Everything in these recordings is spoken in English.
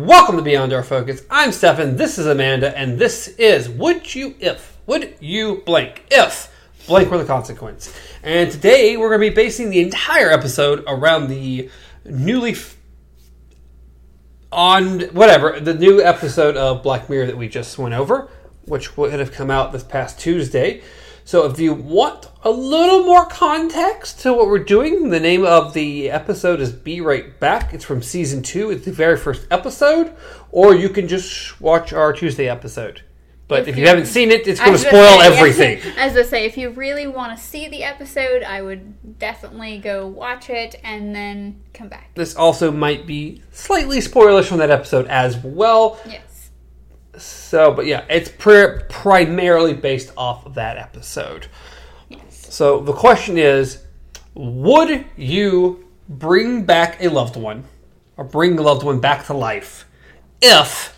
Welcome to Beyond Our Focus. I'm Stefan, this is Amanda, and this is Would You If? Would You Blank? If blank were the consequence. And today we're going to be basing the entire episode around the newly f- on whatever the new episode of Black Mirror that we just went over, which would have come out this past Tuesday. So if you want a little more context to what we're doing, the name of the episode is Be Right Back. It's from season two. It's the very first episode, or you can just watch our Tuesday episode. But if, If you you- haven't seen it, it's going to spoil say, everything. As I say, if you really want to see the episode, I would definitely go watch it and then come back. This also might be slightly spoilish from that episode as well. Yes. So, but yeah, it's pri primarily based off of that episode. Yes. So the question is Would you bring back a loved one or bring a loved one back to life if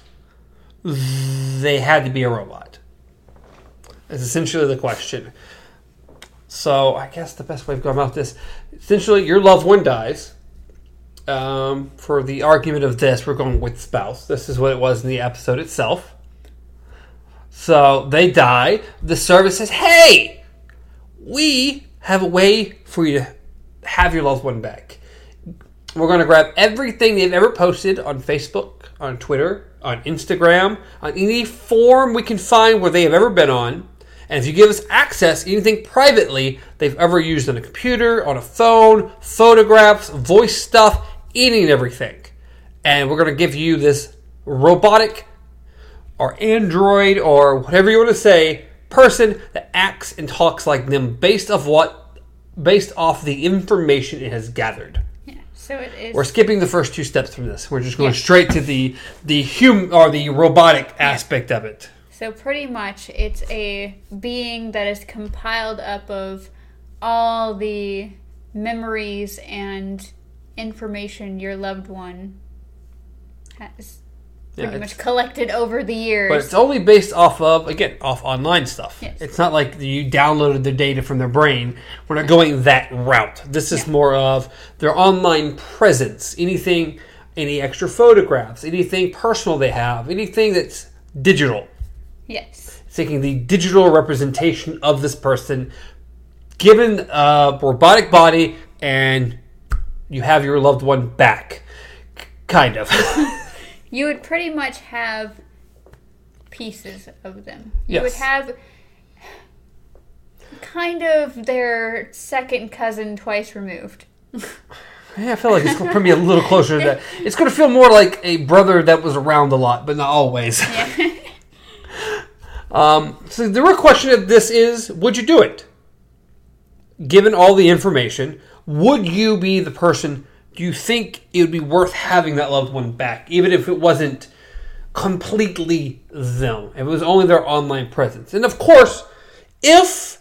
they had to be a robot? Is essentially the question. So I guess the best way of going about this essentially, your loved one dies. Um, for the argument of this, we're going with spouse. This is what it was in the episode itself. So they die. The service says, "Hey, we have a way for you to have your loved one back. We're going to grab everything they've ever posted on Facebook, on Twitter, on Instagram, on any form we can find where they have ever been on. And if you give us access, anything privately they've ever used on a computer, on a phone, photographs, voice stuff, and everything. And we're going to give you this robotic or android or whatever you want to say person that acts and talks like them based off what based off the information it has gathered. Yeah. So it is. We're skipping the first two steps from this. We're just going Yeah. straight to the the human or the robotic aspect of it. So pretty much, it's a being that is compiled up of all the memories and information your loved one has Yeah, pretty it's- much collected over the years. But it's only based off of again off online stuff. Yes. It's not like you downloaded the data from their brain. We're not going that route. This is Yeah. more of their online presence. Anything, any extra photographs, anything personal they have, anything that's digital. yes. taking the digital representation of this person, given a robotic body, and you have your loved one back. Kind of. You would pretty much have pieces of them. You would have kind of their second cousin twice removed. yeah, I feel like it's going to put me a little closer to that. It's going to feel more like a brother that was around a lot, but not always. Yeah. Um, so the real question of this is: Would you do it? Given all the information, would you be the person? Do you think it would be worth having that loved one back, even if it wasn't completely them? If it was only their online presence, and of course, if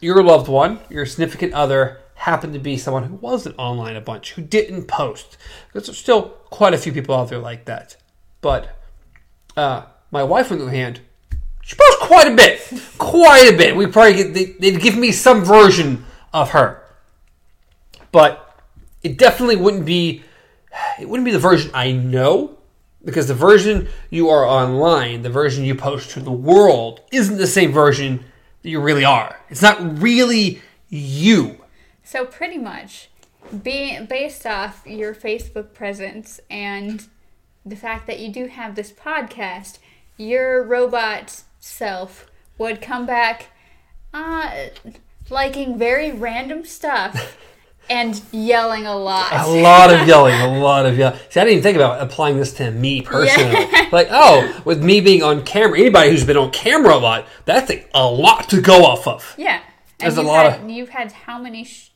your loved one, your significant other, happened to be someone who wasn't online a bunch, who didn't post, because there's still quite a few people out there like that. But uh, my wife, on the other hand, she posts quite a bit, quite a bit. We probably get, they, they'd give me some version of her, but it definitely wouldn't be. It wouldn't be the version I know because the version you are online, the version you post to the world, isn't the same version that you really are. It's not really you. So pretty much, being based off your Facebook presence and the fact that you do have this podcast, your robot self would come back, uh, liking very random stuff and yelling a lot. A lot of yelling, a lot of yelling. See, I didn't even think about applying this to me personally. Yeah. Like, oh, with me being on camera, anybody who's been on camera a lot, that's a, a lot to go off of. Yeah. There's a lot had, of- You've had how many? Sh-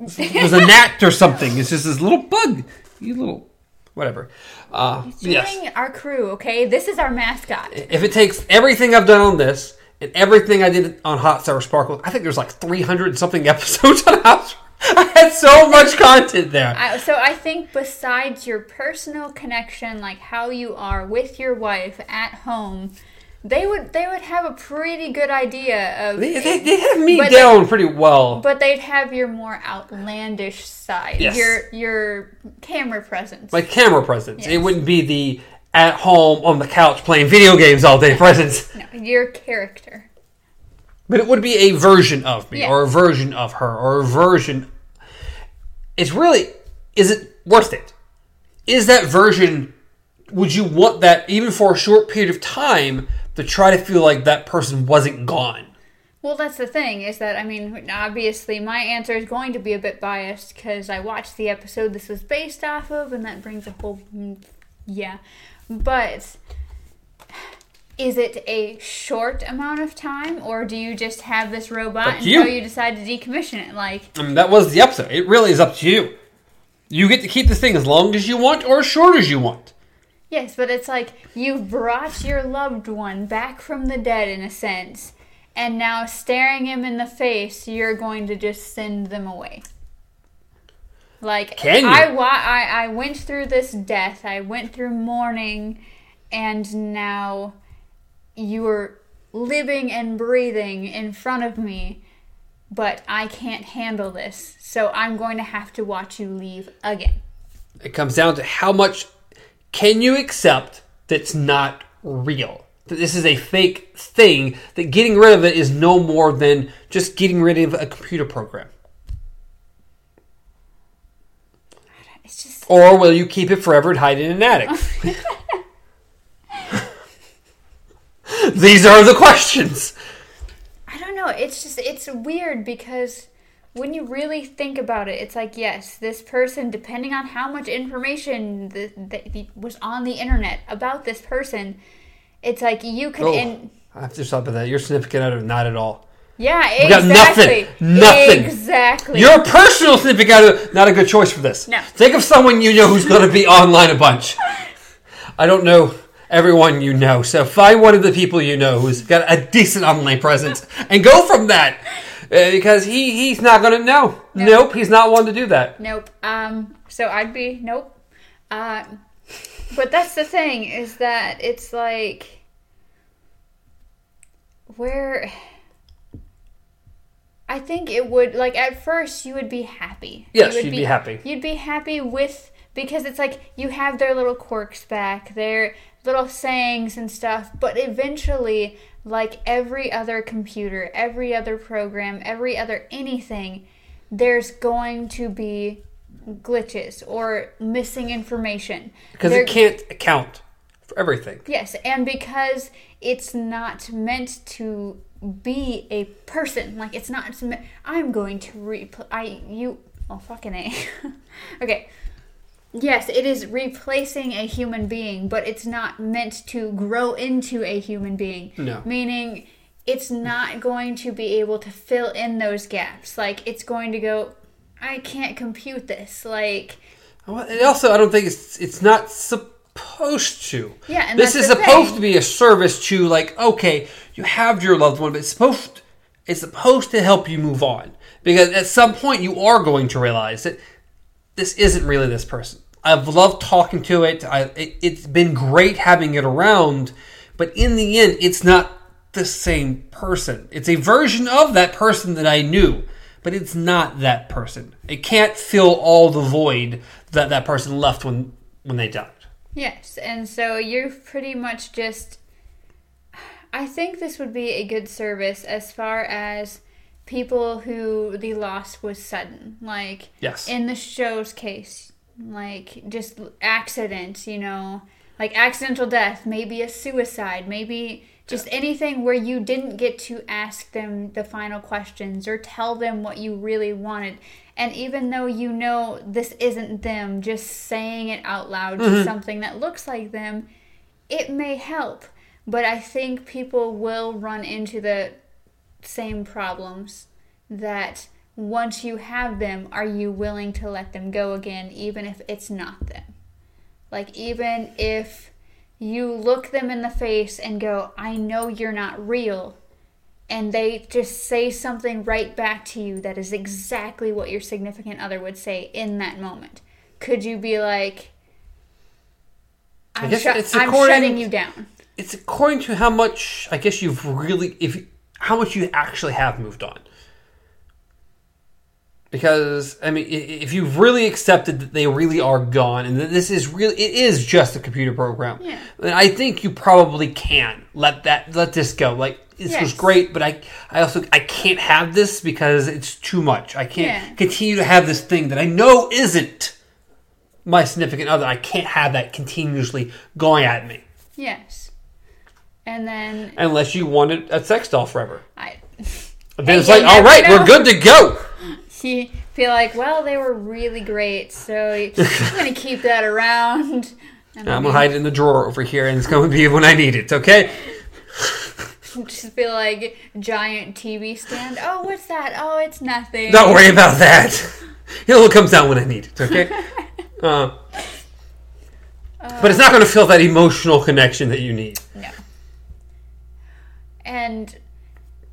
It was a gnat or something. It's just this little bug. You little, whatever. Uh, yes. Our crew, okay? This is our mascot. If it takes everything I've done on this and everything I did on Hot Sour Sparkle, I think there's like 300 and something episodes on Hot. I had so much content there. I, so I think besides your personal connection, like how you are with your wife at home, they would they would have a pretty good idea of They, they, they have me down pretty well. but they'd have your more outlandish side Yes. your your camera presence My camera presence. It wouldn't be the at home on the couch playing video games all day presence. no, your character But it would be a version of me, Yeah. or a version of her, or a version. It's really, is it worth it? Is that version, would you want that even for a short period of time to try to feel like that person wasn't gone? Well, that's the thing is that I mean, obviously, my answer is going to be a bit biased because I watched the episode this was based off of, and that brings a whole mm, yeah. But is it a short amount of time, or do you just have this robot to you. until you decide to decommission it? Like, I mean, that was the episode. It really is up to you. You get to keep this thing as long as you want or as short as you want. yes, but it's like you've brought your loved one back from the dead in a sense, and now staring him in the face, you're going to just send them away. Like Can you? I, wa- I I went through this death. I went through mourning, and now you're living and breathing in front of me. But I can't handle this, so I'm going to have to watch you leave again. It comes down to how much can you accept that's not real. That this is a fake thing, that getting rid of it is no more than just getting rid of a computer program. It's just Or will you keep it forever and hide it in an attic? These are the questions. I don't know. It's just it's weird because when you really think about it, it's like yes, this person, depending on how much information that, was on the internet about this person, it's like you could. Oh, In, I have to stop at that. You're significant other, not at all. yeah, exactly. got exactly. nothing. Nothing. Exactly. Your personal significant other, not a good choice for this. No. Think of someone you know who's going to be online a bunch. I don't know everyone you know, so find one of the people you know who's got a decent online presence and go from that. Uh, because he, he's not going to know. No. Nope, he's not one to do that. Nope. Um. So I'd be nope. Uh, but that's the thing is that it's like where I think it would like at first you would be happy. Yes, You would you'd be happy. You'd be happy with because it's like you have their little quirks back, their little sayings and stuff, but eventually like every other computer, every other program, every other anything, there's going to be glitches or missing information. Because There- it can't account for everything. Yes, and because it's not meant to be a person, like it's not. It's I'm going to repl I you. Oh fucking a. okay. Yes, it is replacing a human being, but it's not meant to grow into a human being. No. Meaning, it's not going to be able to fill in those gaps. Like it's going to go. I can't compute this. Like And also, I don't think it's it's not supposed to. Yeah, and this is supposed thing. to be a service to like, okay, you have your loved one, but it's supposed it's supposed to help you move on because at some point you are going to realize that this isn't really this person. I've loved talking to it. I, it it's been great having it around, but in the end, it's not the same person. It's a version of that person that I knew, but it's not that person. It can't fill all the void that that person left when when they died. Yes, and so you're pretty much just. I think this would be a good service as far as people who the loss was sudden. Like, Yes. in the show's case, like just accidents, you know, like accidental death, maybe a suicide, maybe just anything where you didn't get to ask them the final questions or tell them what you really wanted. And even though you know this isn't them, just saying it out loud to mm-hmm. something that looks like them, it may help. But I think people will run into the same problems that once you have them, are you willing to let them go again, even if it's not them? Like, even if you look them in the face and go, I know you're not real, and they just say something right back to you that is exactly what your significant other would say in that moment. Could you be like, I'm, I'm shutting you down? it's according to how much I guess you've really if how much you actually have moved on. Because I mean, if you've really accepted that they really are gone, and that this is really it is just a computer program, Yeah. then I think you probably can let that let this go. Like this was great, but I I also I can't have this because it's too much. I can't Yeah. continue to have this thing that I know isn't my significant other. I can't have that continuously going at me Yes. And then unless you wanted a sex doll forever. I Then it's like, all never know." we're good to go. You feel like, well, they were really great, so I'm gonna keep that around. And I'm gonna hide it in the drawer over here, and it's gonna be when I need it. Okay. just be like giant TV stand. Oh, what's that? Oh, it's nothing. Don't worry about that. It'll come down when I need it. Okay. Uh, but it's not gonna feel that emotional connection that you need. No. And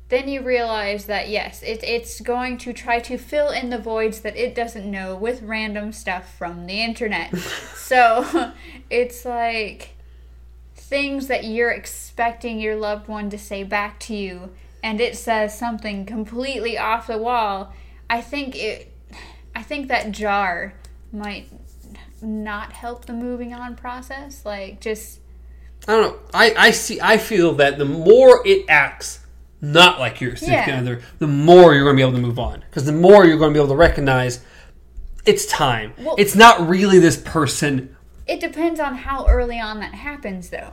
then you realize that yes, it, it's going to try to fill in the voids that it doesn't know with random stuff from the internet. so it's like things that you're expecting your loved one to say back to you, and it says something completely off the wall. I think it. I think that jar might not help the moving on process. Like just I don't know. I, I see. I feel that the more it acts not like your significant Yeah. other, the more you're going to be able to move on. Because the more you're going to be able to recognize it's time. Well- it's not really this person. It depends on how early on that happens, though.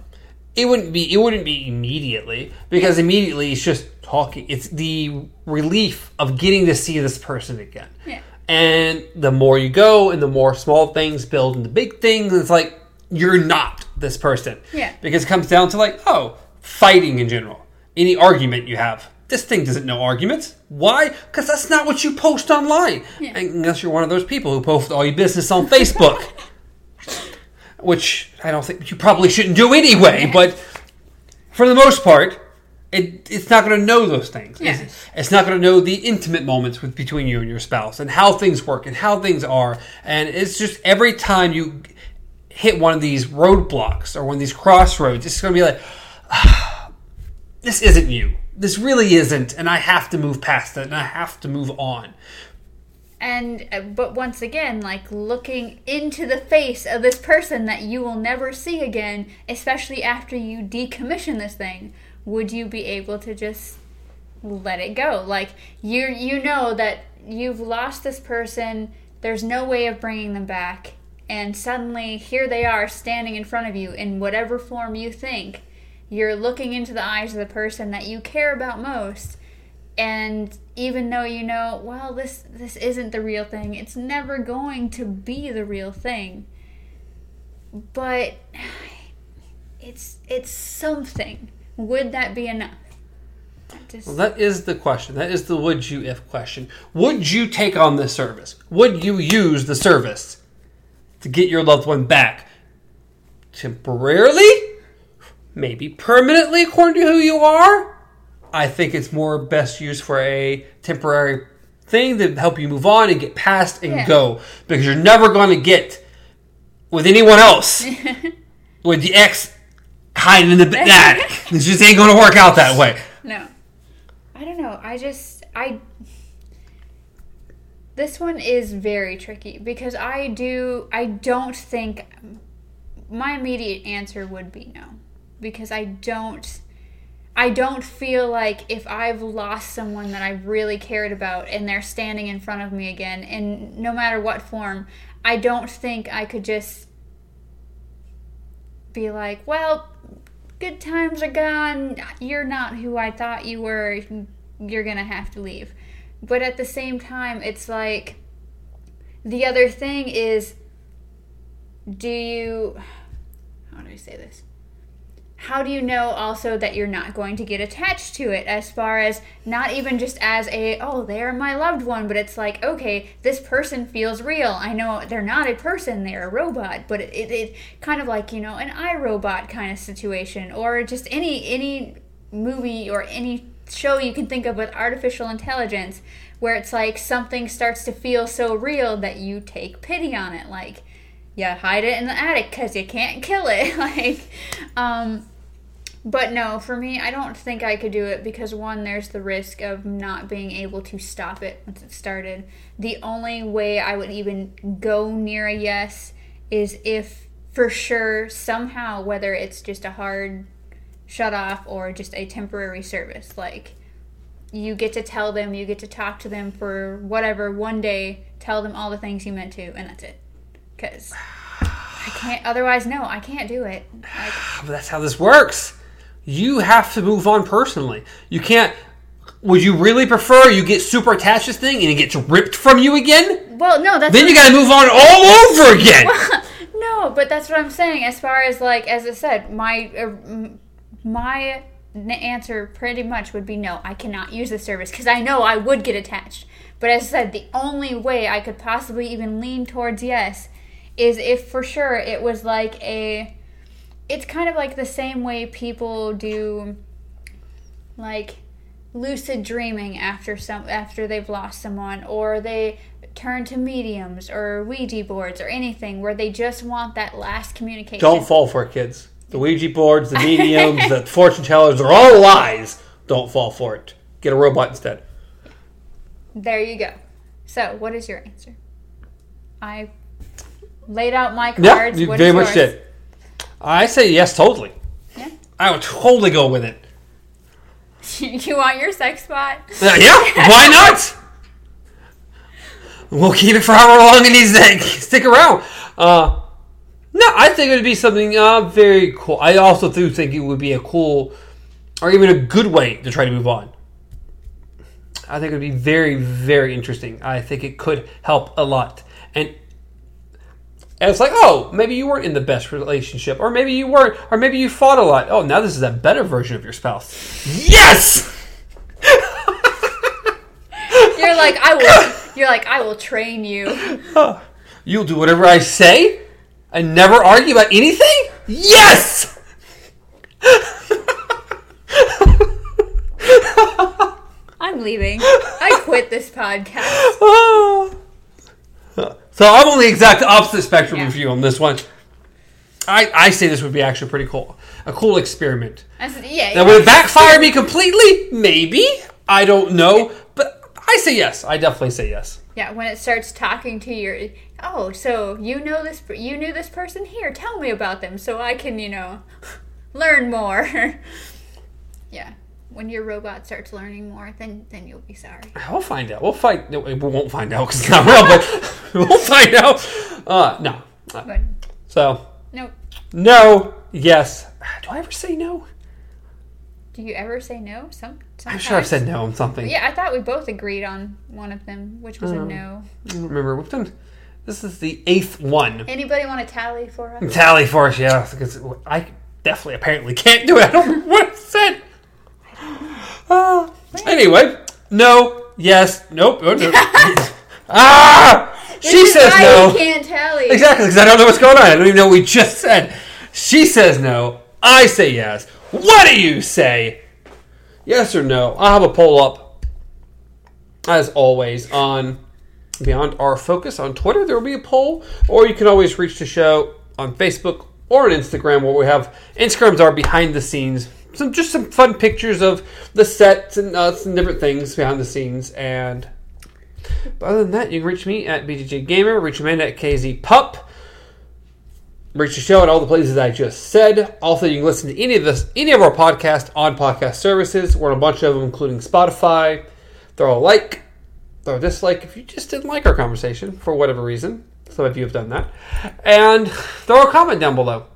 It wouldn't be. It wouldn't be immediately because immediately it's just talking. It's the relief of getting to see this person again. Yeah. And the more you go, and the more small things build into big things, it's like you're not this person. Yeah. Because it comes down to like, oh, fighting in general. Any argument you have. This thing doesn't know arguments. Why? Because that's not what you post online. Yeah. Unless you're one of those people who post all your business on Facebook. Which I don't think you probably shouldn't do anyway, but for the most part, it, it's not going to know those things. It's, it's not going to know the intimate moments with between you and your spouse and how things work and how things are. And it's just every time you hit one of these roadblocks or one of these crossroads, it's going to be like, ah, this isn't you. This really isn't, and I have to move past it, and I have to move on. And uh, but once again, like looking into the face of this person that you will never see again, especially after you decommission this thing, would you be able to just let it go? Like you you know that you've lost this person, there's no way of bringing them back, and suddenly here they are standing in front of you in whatever form you think. You're looking into the eyes of the person that you care about most and even though you know well this this isn't the real thing it's never going to be the real thing but it's it's something would that be enough just, Well, that is the question. That is the would you if question. Would you take on this service? Would you use the service to get your loved one back? Temporarily? Maybe permanently, according to who you are? I think it's more best used for a temporary thing to help you move on and get past and Yeah. go. Because you're never going to get with anyone else with the ex hiding in the attic. It just ain't going to work out that way. no i don't know i just i this one is very tricky because i do i don't think my immediate answer would be no because i don't I don't feel like if I've lost someone that I really cared about and they're standing in front of me again, in no matter what form, I don't think I could just be like, well, good times are gone. You're not who I thought you were. You're going to have to leave. But at the same time, it's like the other thing is do you. How do I say this? How do you know also that you're not going to get attached to it as far as not even just as a oh they're my loved one but it's like okay this person feels real. I know they're not a person they're a robot but it, it, it kind of like you know an I, Robot kind of situation or just any any movie or any show you can think of with artificial intelligence where it's like something starts to feel so real that you take pity on it. Like you hide it in the attic because you can't kill it. Like um But no, for me, I don't think I could do it because one, there's the risk of not being able to stop it once it started. The only way I would even go near a yes is if for sure somehow whether it's just a hard shut off or just a temporary service like you get to tell them you get to talk to them for whatever one day tell them all the things you meant to and that's it because i can't otherwise no i can't do it like But that's how this works. You have to move on personally. You can't. Would you really prefer you get super attached to this thing and it gets ripped from you again? well no that's Then you got to move on all over again. no, but that's what I'm saying. As far as like, as I said, my uh, my answer pretty much would be no. I cannot use the service because I know I would get attached. But as I said, the only way I could possibly even lean towards yes is if for sure it was like a. It's kind of like the same way people do, like lucid dreaming after some after they've lost someone or they turn to mediums or ouija boards or anything where they just want that last communication Don't fall for it, kids. The Ouija boards, the mediums, the fortune tellers, they're all lies. Don't fall for it. Get a robot instead. there you go so what is your answer i laid out my cards you What very much did. I say yes, totally. Yeah. I would totally go with it. you want your sex spot Uh, yeah, why not? We'll keep it for however long it needs to stick around. Uh, no, I think it would be something uh, very cool. I also do think it would be a cool, or even a good way to try to move on. I think it would be very, very interesting. I think it could help a lot. And, and it's like, oh, maybe you weren't in the best relationship, or maybe you weren't, or maybe you fought a lot. Oh, now this is a better version of your spouse. Yes! you're like i will you're like i will train you You'll do whatever I say and never argue about anything? Yes! i'm leaving i quit this podcast ah. So I'm on the exact opposite spectrum Yeah. of you on this one. I, I say this would be actually pretty cool. A cool experiment. I said, yeah Now, would it backfire me completely? Maybe. I don't know. But I say yes. I definitely say yes. Yeah, when it starts talking to your oh, so you know this you knew this person here. Tell me about them so I can, you know, learn more. yeah. When your robot starts learning more, then then you'll be sorry. We'll find out. We'll find. No, we won't find out because it's not real, but we'll find out. Uh, no. Uh, But So, no, no, yes. Do I ever say no? do you ever say no? Some I'm sure I've said no on something. Yeah, I thought we both agreed on one of them, which was Oh. a no. I don't remember. We've done. This is the eighth one. Anybody want to tally for us? Tally for us, yeah. Because I definitely, apparently, can't do it. I don't remember what I said. Uh, anyway, no, yes, nope. oh, no. ah! She This is says no. Can't tally. Exactly, because I don't know what's going on. I don't even know what we just said. She says no. I say yes. What do you say? Yes or no? I'll have a poll up, as always, on Beyond Our Focus on Twitter. There will be a poll, or you can always reach the show on Facebook or on Instagram, where we have Instagrams are behind the scenes. Some just some fun pictures of the sets and uh, some different things behind the scenes, and but other than that, you can reach me at BGJ Gamer, reach Amanda at KZ Pup, reach the show at all the places I just said. Also, you can listen to any of this, any of our podcasts on podcast services. We're on a bunch of them, including Spotify. Throw a like, throw a dislike if you just didn't like our conversation for whatever reason. Some of you have done that, and throw a comment down below.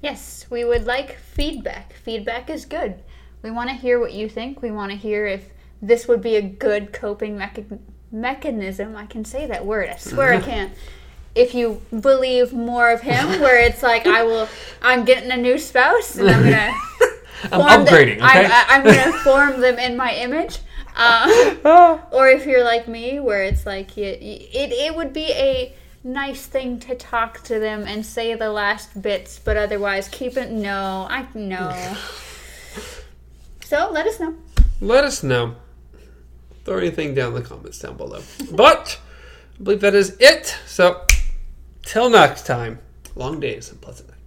Yes, we would like feedback. Feedback is good. We want to hear what you think. We want to hear if this would be a good coping mecha- mechanism. I can say that word. I swear I can. If you believe more of him, where it's like I will, I'm getting a new spouse and I'm gonna I'm form them- upgrading. Okay. I'm, I'm gonna form them in my image. Uh, Ah. or if you're like me, where it's like you, it, it would be a nice thing to talk to them and say the last bits, but otherwise keep it. No, I know. so let us know. let us know. Throw anything down in the comments down below. But I believe that is it. So, till next time, long days and pleasant nights.